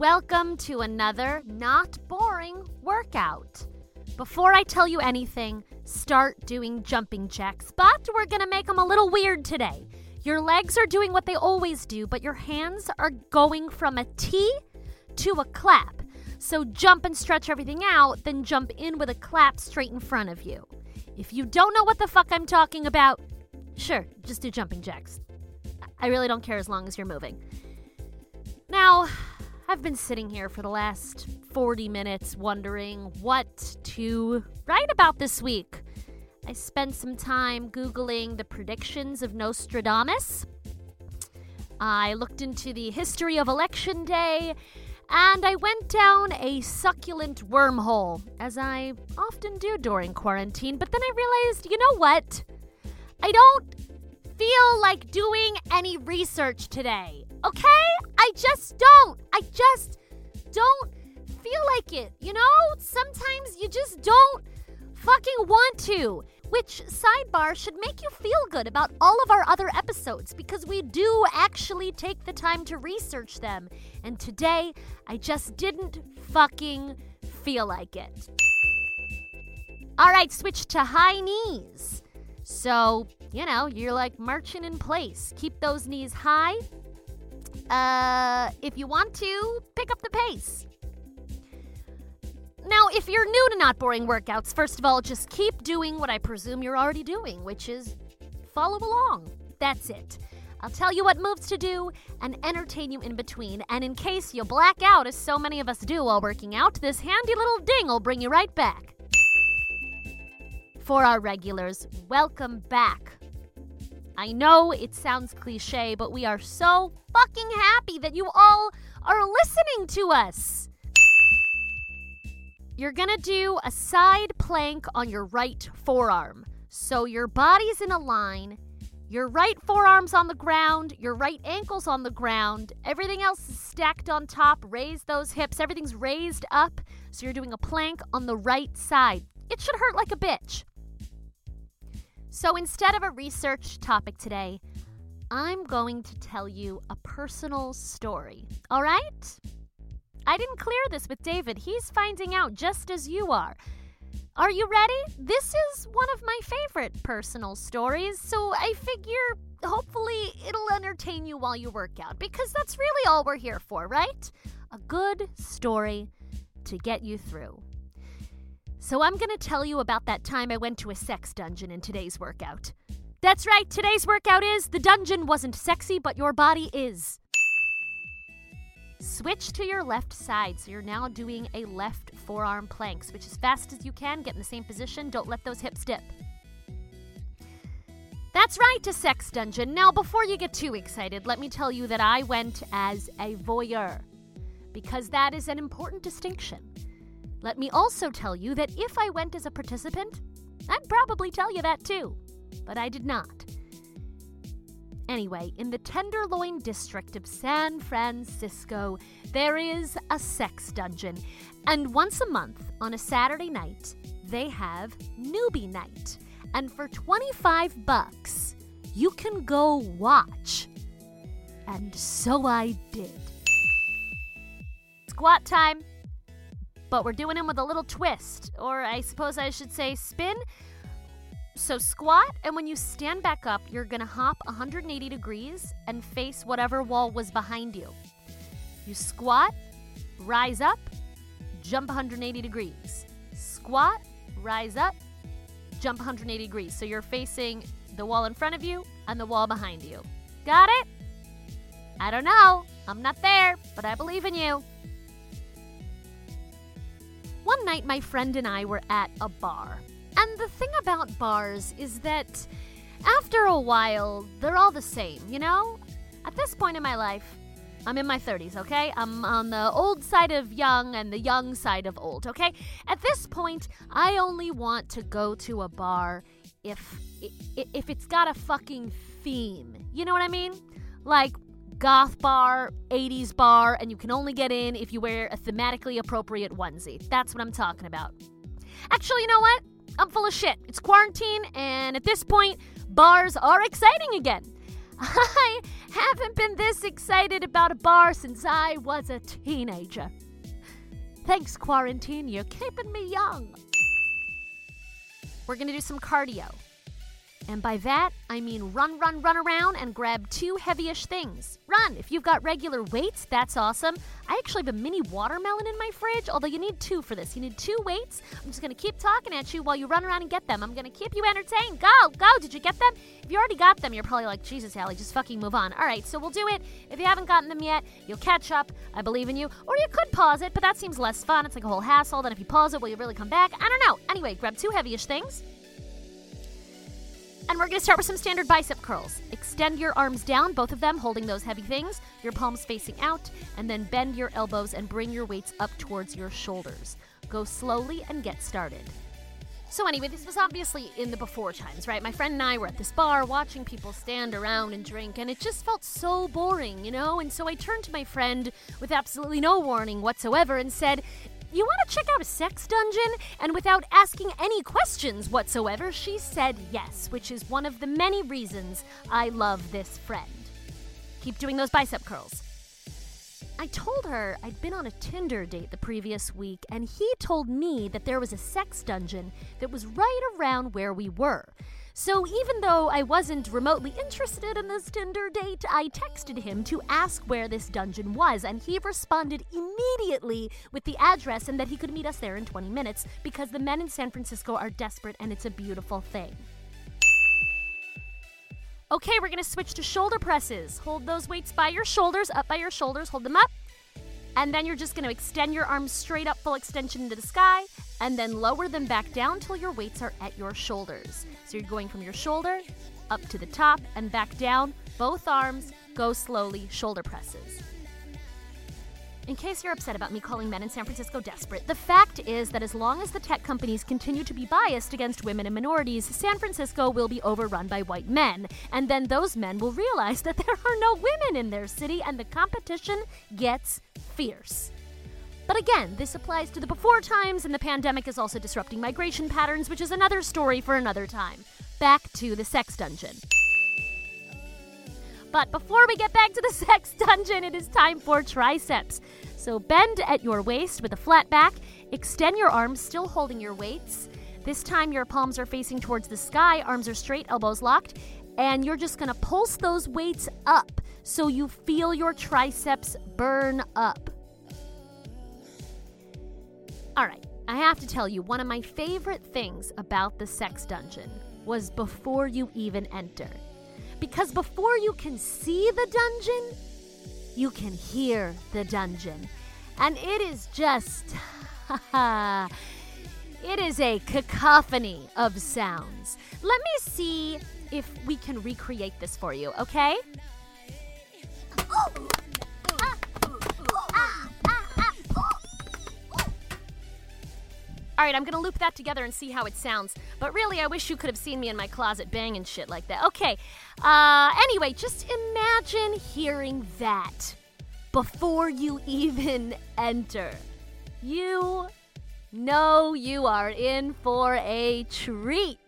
Welcome to another not boring workout. Before I tell you anything, start doing jumping jacks, but we're gonna make them a little weird today. Your legs are doing what they always do, but your hands are going from a T to a clap. So jump and stretch everything out, then jump in with a clap straight in front of you. If you don't know what the fuck I'm talking about, sure, just do jumping jacks. I really don't care as long as you're moving. Now, I've been sitting here for the last 40 minutes wondering what to write about this week. I spent some time Googling the predictions of Nostradamus. I looked into the history of Election Day, and I went down a succulent wormhole, as I often do during quarantine. But then I realized, you know what? I don't feel like doing any research today, okay? I just don't. I just don't feel like it, you know? Sometimes you just don't fucking want to. Which sidebar should make you feel good about all of our other episodes because we do actually take the time to research them. And today, I just didn't fucking feel like it. All right, switch to high knees. So, you know, you're like marching in place. Keep those knees high. Uh, if you want to, pick up the pace. Now, if you're new to not boring workouts, first of all, just keep doing what I presume you're already doing, which is follow along. That's it. I'll tell you what moves to do and entertain you in between. And in case you black out, as so many of us do while working out, this handy little ding will bring you right back. For our regulars, welcome back. I know it sounds cliche, but we are so fucking happy that you all are listening to us. You're gonna do a side plank on your right forearm. So your body's in a line, your right forearm's on the ground, your right ankle's on the ground, everything else is stacked on top. Raise those hips, everything's raised up. So you're doing a plank on the right side. It should hurt like a bitch. So instead of a research topic today, I'm going to tell you a personal story. All right? I didn't clear this with David. He's finding out just as you are. Are you ready? This is one of my favorite personal stories, so I figure hopefully it'll entertain you while you work out because that's really all we're here for, right? A good story to get you through. So I'm going to tell you about that time I went to a sex dungeon in today's workout. That's right, today's workout is the dungeon wasn't sexy, but your body is. Switch to your left side. So you're now doing a left forearm plank. Switch as fast as you can. Get in the same position. Don't let those hips dip. That's right, a sex dungeon. Now, before you get too excited, let me tell you that I went as a voyeur, because that is an important distinction. Let me also tell you that if I went as a participant, I'd probably tell you that too, but I did not. Anyway, in the Tenderloin district of San Francisco, there is a sex dungeon. And once a month, on a Saturday night, they have newbie night. And for 25 bucks, you can go watch. And so I did. Squat time. But we're doing them with a little twist, or I suppose I should say spin. So squat, and when you stand back up, you're gonna hop 180 degrees and face whatever wall was behind you. You squat, rise up, jump 180 degrees. Squat, rise up, jump 180 degrees. So you're facing the wall in front of you and the wall behind you. Got it? I don't know. I'm not there, but I believe in you. One night, my friend and I were at a bar. And the thing about bars is that after a while, they're all the same, you know? At this point in my life, I'm in my 30s, okay? I'm on the old side of young and the young side of old, okay? At this point, I only want to go to a bar if if it's got a fucking theme. You know what I mean? Like goth bar, 80s bar, and you can only get in if you wear a thematically appropriate onesie. That's what I'm talking about. Actually, you know what? I'm full of shit. It's quarantine, and at this point, bars are exciting again. I haven't been this excited about a bar since I was a teenager. Thanks, quarantine. You're keeping me young. We're to do some cardio. And by that, I mean run, run, run around and grab two heavyish things. Run! If you've got regular weights, that's awesome. I actually have a mini watermelon in my fridge, although you need two for this. You need two weights. I'm just gonna keep talking at you while you run around and get them. I'm gonna keep you entertained. Go, go! Did you get them? If you already got them, you're probably like, Jesus, Alli, just fucking move on. All right, so we'll do it. If you haven't gotten them yet, you'll catch up. I believe in you. Or you could pause it, but that seems less fun. It's like a whole hassle. Then if you pause it, will you really come back? I don't know. Anyway, grab two heavyish things. And we're to start with some standard bicep curls. Extend your arms down, both of them holding those heavy things, your palms facing out, and then bend your elbows and bring your weights up towards your shoulders. Go slowly and get started. So, anyway, this was obviously in the before times, right? My friend and I were at this bar watching people stand around and drink, and it just felt so boring, you know? And so I turned to my friend with absolutely no warning whatsoever and said, you want to check out a sex dungeon? And without asking any questions whatsoever, she said yes, which is one of the many reasons I love this friend. Keep doing those bicep curls. I told her I'd been on a Tinder date the previous week, and he told me that there was a sex dungeon that was right around where we were. So even though I wasn't remotely interested in this Tinder date, I texted him to ask where this dungeon was, and he responded immediately with the address and that he could meet us there in 20 minutes because the men in San Francisco are desperate and it's a beautiful thing. Okay, we're gonna switch to shoulder presses. Hold those weights by your shoulders, up by your shoulders, hold them up. And then you're just gonna extend your arms straight up, full extension into the sky, and then lower them back down till your weights are at your shoulders. So you're going from your shoulder up to the top and back down. Both arms go slowly, shoulder presses. In case you're upset about me calling men in San Francisco desperate, the fact is that as long as the tech companies continue to be biased against women and minorities, San Francisco will be overrun by white men. And then those men will realize that there are no women in their city and the competition gets fierce. But again, this applies to the before times, and the pandemic is also disrupting migration patterns, which is another story for another time. Back to the sex dungeon. But before we get back to the sex dungeon, it is time for triceps. So bend at your waist with a flat back, extend your arms, still holding your weights. This time your palms are facing towards the sky, arms are straight, elbows locked, and you're just gonna pulse those weights up so you feel your triceps burn up. All right, I have to tell you, one of my favorite things about the sex dungeon was before you even enter. Because before you can see the dungeon, you can hear the dungeon. And it is just. it is a cacophony of sounds. Let me see if we can recreate this for you, okay? All right, I'm gonna loop that together and see how it sounds. But really, I wish you could have seen me in my closet banging shit like that. Okay. Uh, anyway, just imagine hearing that before you even enter. You know you are in for a treat.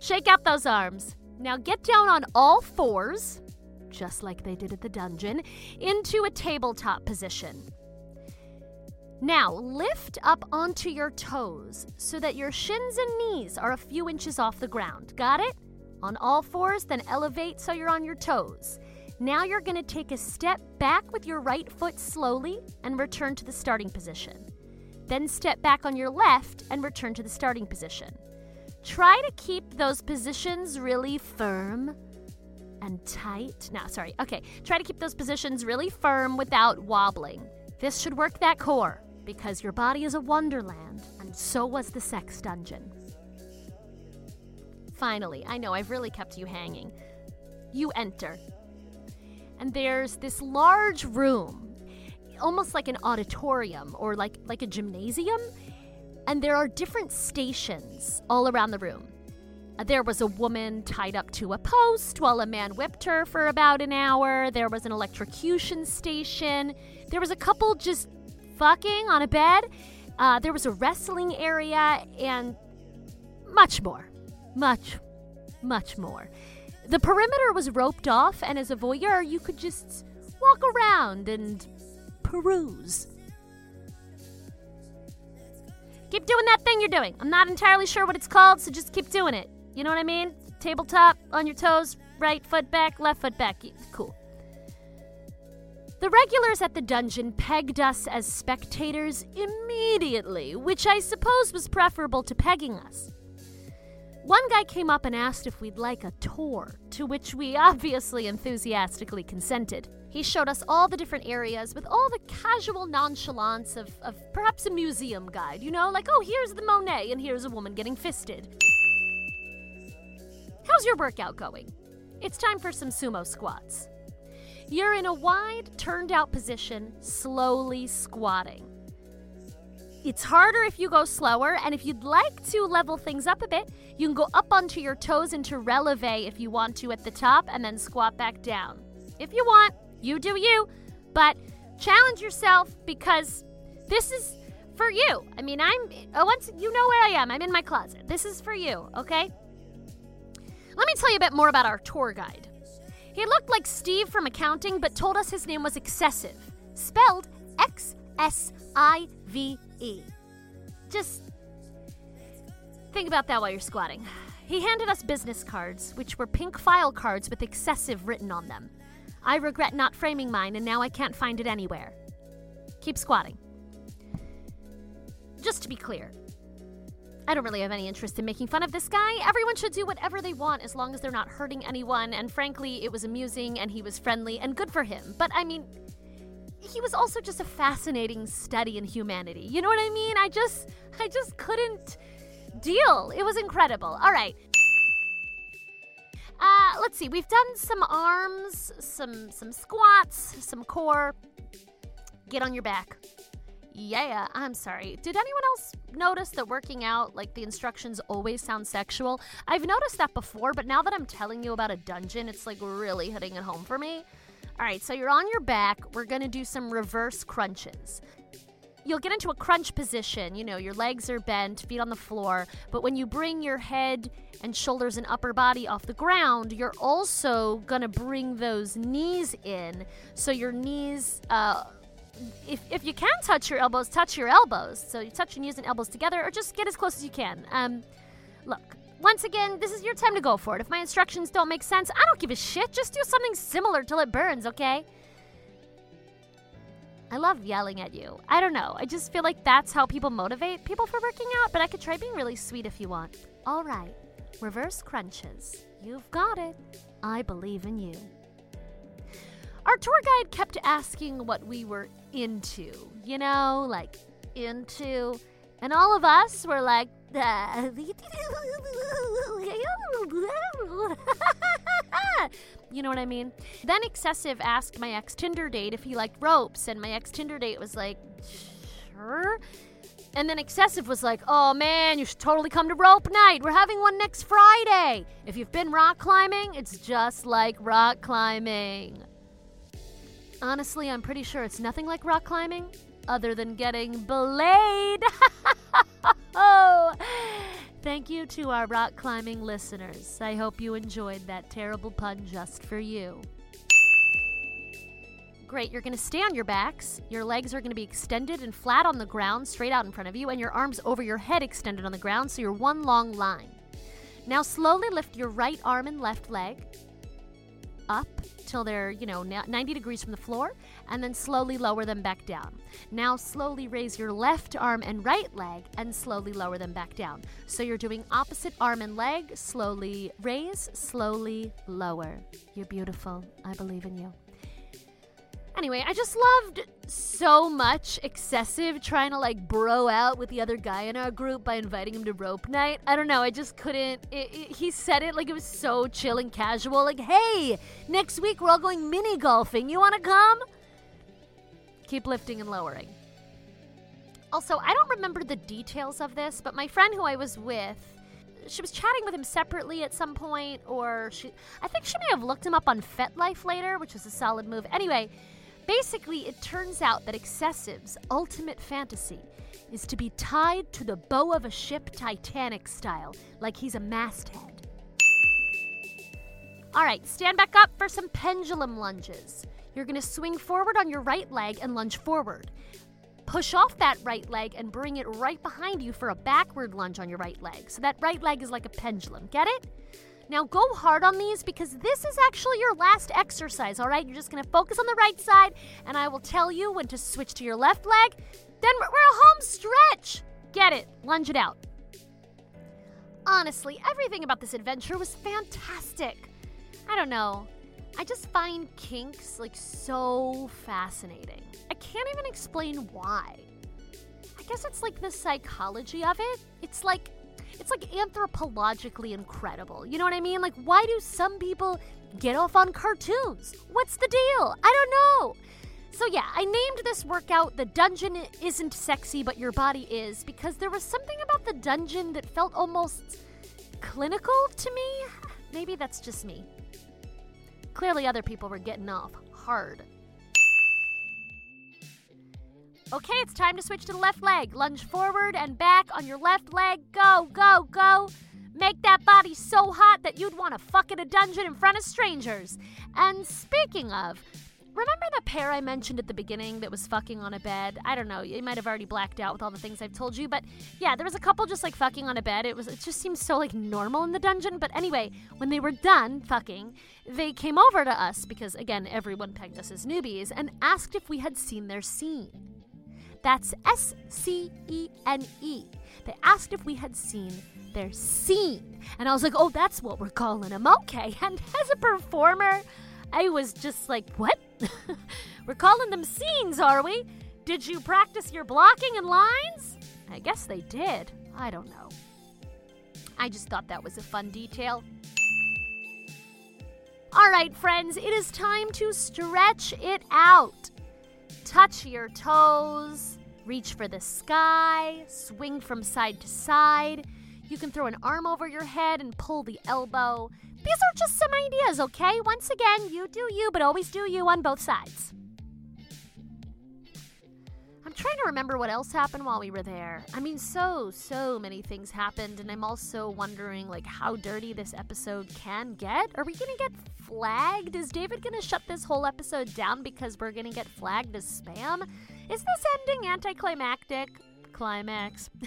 Shake out those arms. Now get down on all fours, just like they did at the dungeon, into a tabletop position. Now, lift up onto your toes so that your shins and knees are a few inches off the ground. Got it? On all fours, then elevate so you're on your toes. Now you're going to take a step back with your right foot slowly and return to the starting position. Then step back on your left and return to the starting position. Try to keep those positions really firm and tight. No, sorry. Okay, try to keep those positions really firm without wobbling. This should work that core because your body is a wonderland, and so was the sex dungeon. Finally, I know I've really kept you hanging. You enter. And there's this large room, almost like an auditorium or like, like a gymnasium. And there are different stations all around the room. There was a woman tied up to a post while a man whipped her for about an hour. There was an electrocution station. There was a couple just fucking on a bed. Uh, there was a wrestling area and much more. Much, much more. The perimeter was roped off, and as a voyeur, you could just walk around and peruse. Keep doing that thing you're doing. I'm not entirely sure what it's called, so just keep doing it. You know what I mean? Tabletop, on your toes, right foot back, left foot back. Cool. The regulars at the dungeon pegged us as spectators immediately, which I suppose was preferable to pegging us. One guy came up and asked if we'd like a tour, to which we obviously enthusiastically consented. He showed us all the different areas with all the casual nonchalance of, of perhaps a museum guide, you know, like, oh, here's the Monet and here's a woman getting fisted. How's your workout going? It's time for some sumo squats. You're in a wide, turned out position, slowly squatting. It's harder if you go slower, and if you'd like to level things up a bit, you can go up onto your toes into releve if you want to at the top, and then squat back down. If you want, you do you, but challenge yourself because this is for you. I mean, I'm oh, once you know where I am. I'm in my closet. This is for you, okay? Let me tell you a bit more about our tour guide. He looked like Steve from accounting, but told us his name was Excessive, spelled X S I V E. Just think about that while you're squatting. He handed us business cards, which were pink file cards with excessive written on them. I regret not framing mine, and now I can't find it anywhere. Keep squatting. Just to be clear, I don't really have any interest in making fun of this guy. Everyone should do whatever they want as long as they're not hurting anyone, and frankly, it was amusing and he was friendly and good for him. But I mean, he was also just a fascinating study in humanity. You know what I mean? I just I just couldn't deal. It was incredible. All right. Uh, let's see. We've done some arms, some some squats, some core. Get on your back. Yeah, I'm sorry. Did anyone else notice that working out, like the instructions always sound sexual? I've noticed that before, but now that I'm telling you about a dungeon, it's like really hitting it home for me. All right, so you're on your back. We're going to do some reverse crunches you'll get into a crunch position. You know, your legs are bent, feet on the floor. But when you bring your head and shoulders and upper body off the ground, you're also going to bring those knees in. So your knees, uh, if, if you can touch your elbows, touch your elbows. So you touch your knees and elbows together, or just get as close as you can. Um, look, once again, this is your time to go for it. If my instructions don't make sense, I don't give a shit. Just do something similar till it burns, okay? I love yelling at you. I don't know. I just feel like that's how people motivate people for working out, but I could try being really sweet if you want. All right. Reverse crunches. You've got it. I believe in you. Our tour guide kept asking what we were into, you know, like into. And all of us were like, You know what I mean? Then Excessive asked my ex Tinder date if he liked ropes, and my ex Tinder date was like, sure. And then Excessive was like, oh man, you should totally come to rope night. We're having one next Friday. If you've been rock climbing, it's just like rock climbing. Honestly, I'm pretty sure it's nothing like rock climbing other than getting belayed. oh. Thank you to our rock climbing listeners. I hope you enjoyed that terrible pun just for you. Great, you're to stay on your backs. Your legs are to be extended and flat on the ground, straight out in front of you, and your arms over your head extended on the ground, so you're one long line. Now, slowly lift your right arm and left leg up till they're, you know, 90 degrees from the floor, and then slowly lower them back down. Now, slowly raise your left arm and right leg and slowly lower them back down. So you're doing opposite arm and leg, slowly raise, slowly lower. You're beautiful. I believe in you. Anyway, I just loved so much excessive trying to like bro out with the other guy in our group by inviting him to rope night. I don't know, I just couldn't. It, it, he said it like it was so chill and casual. Like, hey, next week we're all going mini golfing. You want to come? Keep lifting and lowering. Also, I don't remember the details of this, but my friend who I was with she was chatting with him separately at some point, or she, I think she may have looked him up on FetLife later, which was a solid move. Anyway, Basically, it turns out that Excessive's ultimate fantasy is to be tied to the bow of a ship Titanic style, like he's a masthead. All right, stand back up for some pendulum lunges. You're going to swing forward on your right leg and lunge forward. Push off that right leg and bring it right behind you for a backward lunge on your right leg. So that right leg is like a pendulum. Get it? Now go hard on these because this is actually your last exercise, all right? You're just to focus on the right side and I will tell you when to switch to your left leg. Then we're a home stretch. Get it? Lunge it out. Honestly, everything about this adventure was fantastic. I don't know. I just find kinks like so fascinating. I can't even explain why. I guess it's like the psychology of it. It's like it's like anthropologically incredible. You know what I mean? Like why do some people get off on cartoons? What's the deal? I don't know. So yeah, I named this workout The Dungeon Isn't Sexy But Your Body Is because there was something about the dungeon that felt almost clinical to me. Maybe that's just me. Clearly, other people were getting off hard. Okay, it's time to switch to the left leg. Lunge forward and back on your left leg. Go, go, go. Make that body so hot that you'd want to fuck in a dungeon in front of strangers. And speaking of, Remember the pair I mentioned at the beginning that was fucking on a bed? I don't know. You might have already blacked out with all the things I've told you, but yeah, there was a couple just like fucking on a bed. It was it just seems so like normal in the dungeon. But anyway, when they were done fucking, they came over to us because again, everyone pegged us as newbies and asked if we had seen their scene. That's S C E N E. They asked if we had seen their scene. And I was like, oh, that's what we're calling them. Okay. And as a performer, I was just like, what? We're calling them scenes, are we? Did you practice your blocking and lines? I guess they did. I don't know. I just thought that was a fun detail. All right, friends, it is time to stretch it out. Touch your toes, reach for the sky, swing from side to side. You can throw an arm over your head and pull the elbow. These are just some ideas, okay? Once again, you do you, but always do you on both sides. I'm trying to remember what else happened while we were there. I mean, so, so many things happened, and I'm also wondering, like, how dirty this episode can get. Are we gonna get flagged? Is David gonna shut this whole episode down because we're gonna get flagged as spam? Is this ending anticlimactic? Climax.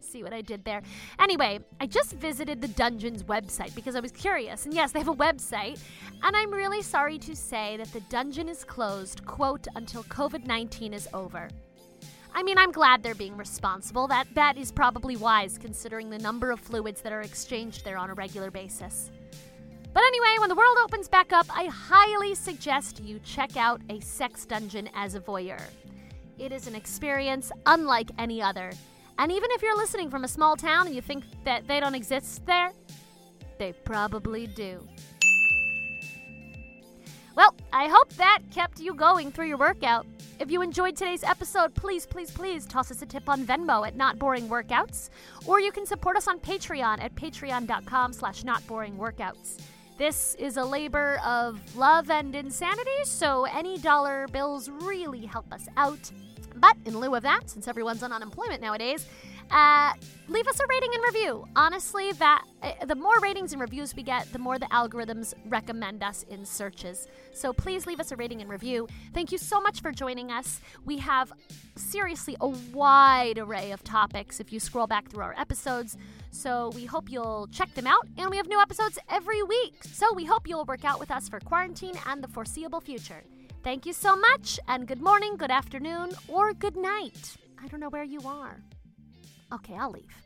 See what I did there? Anyway, I just visited the Dungeon's website because I was curious. And yes, they have a website. And I'm really sorry to say that the dungeon is closed, quote, until COVID 19 is over. I mean, I'm glad they're being responsible. That that is probably wise considering the number of fluids that are exchanged there on a regular basis. But anyway, when the world opens back up, I highly suggest you check out a sex dungeon as a voyeur. It is an experience unlike any other. And even if you're listening from a small town and you think that they don't exist there, they probably do. Well, I hope that kept you going through your workout. If you enjoyed today's episode, please, please, please toss us a tip on Venmo at Not Boring Workouts, or you can support us on Patreon at patreon.com slash notboringworkouts. This is a labor of love and insanity, so any dollar bills really help us out. But in lieu of that, since everyone's on unemployment nowadays, uh, leave us a rating and review. Honestly, that uh, the more ratings and reviews we get, the more the algorithms recommend us in searches. So please leave us a rating and review. Thank you so much for joining us. We have seriously a wide array of topics if you scroll back through our episodes. So we hope you'll check them out. And we have new episodes every week. So we hope you'll work out with us for quarantine and the foreseeable future. Thank you so much, and good morning, good afternoon, or good night. I don't know where you are. Okay, I'll leave.